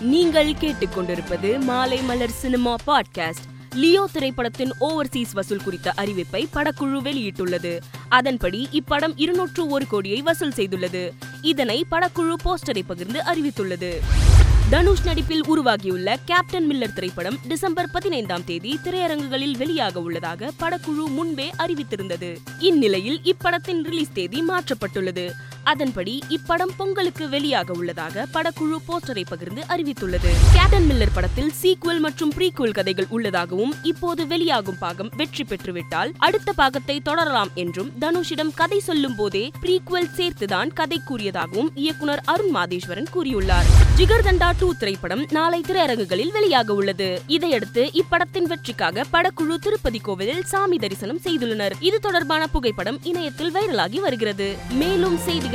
நீங்கள் கேட்டுக்கொண்டிருப்பது Maalai Malar cinema podcast. Leo திரைப்படத்தின் ஓவர்சீஸ் வசூல் குறித்த அறிவிப்பை படக்குழு வெளியிட்டுள்ளது. அதன்படி இப்படம் இருநூற்று ஒரு கோடியை வசூல் செய்துள்ளது. இதனை படக்குழு போஸ்டரை பகிர்ந்து அறிவித்துள்ளது. தனுஷ் நடிப்பில் உருவாகியுள்ள கேப்டன் மில்லர் திரைப்படம் டிசம்பர் பதினைந்தாம் தேதி திரையரங்குகளில் வெளியாக உள்ளதாக படக்குழு முன்பே அறிவித்திருந்தது. இந்நிலையில் இப்படத்தின் ரிலீஸ் தேதி மாற்றப்பட்டுள்ளது. அதன்படி இப்படம் பொங்கலுக்கு வெளியாக உள்ளதாக படக்குழு போஸ்டரை பகிர்ந்து அறிவித்துள்ளது. கேட்டன் மில்லர் படத்தில் சீக்குவல் மற்றும் ப்ரீக்குவல் கதைகள் உள்ளதாகவும் இப்போது வெளியாகும் பாகம் வெற்றி பெற்றுவிட்டால் அடுத்த பாகத்தை தொடரலாம் என்றும் தனுஷிடம் கதை சொல்லும் போதே ப்ரீக்குவல் சேர்த்துதான் கதை கூறியதாகவும் இயக்குனர் அருண் மாதேஸ்வரன் கூறியுள்ளார். ஜிகர்தண்டா டூ திரைப்படம் நாளை திரையரங்குகளில் வெளியாக உள்ளது. இதையடுத்து இப்படத்தின் வெற்றிக்காக படக்குழு திருப்பதி கோவிலில் சாமி தரிசனம் செய்துள்ளனர். இது தொடர்பான புகைப்படம் இணையத்தில் வைரலாகி வருகிறது. மேலும் செய்திகள்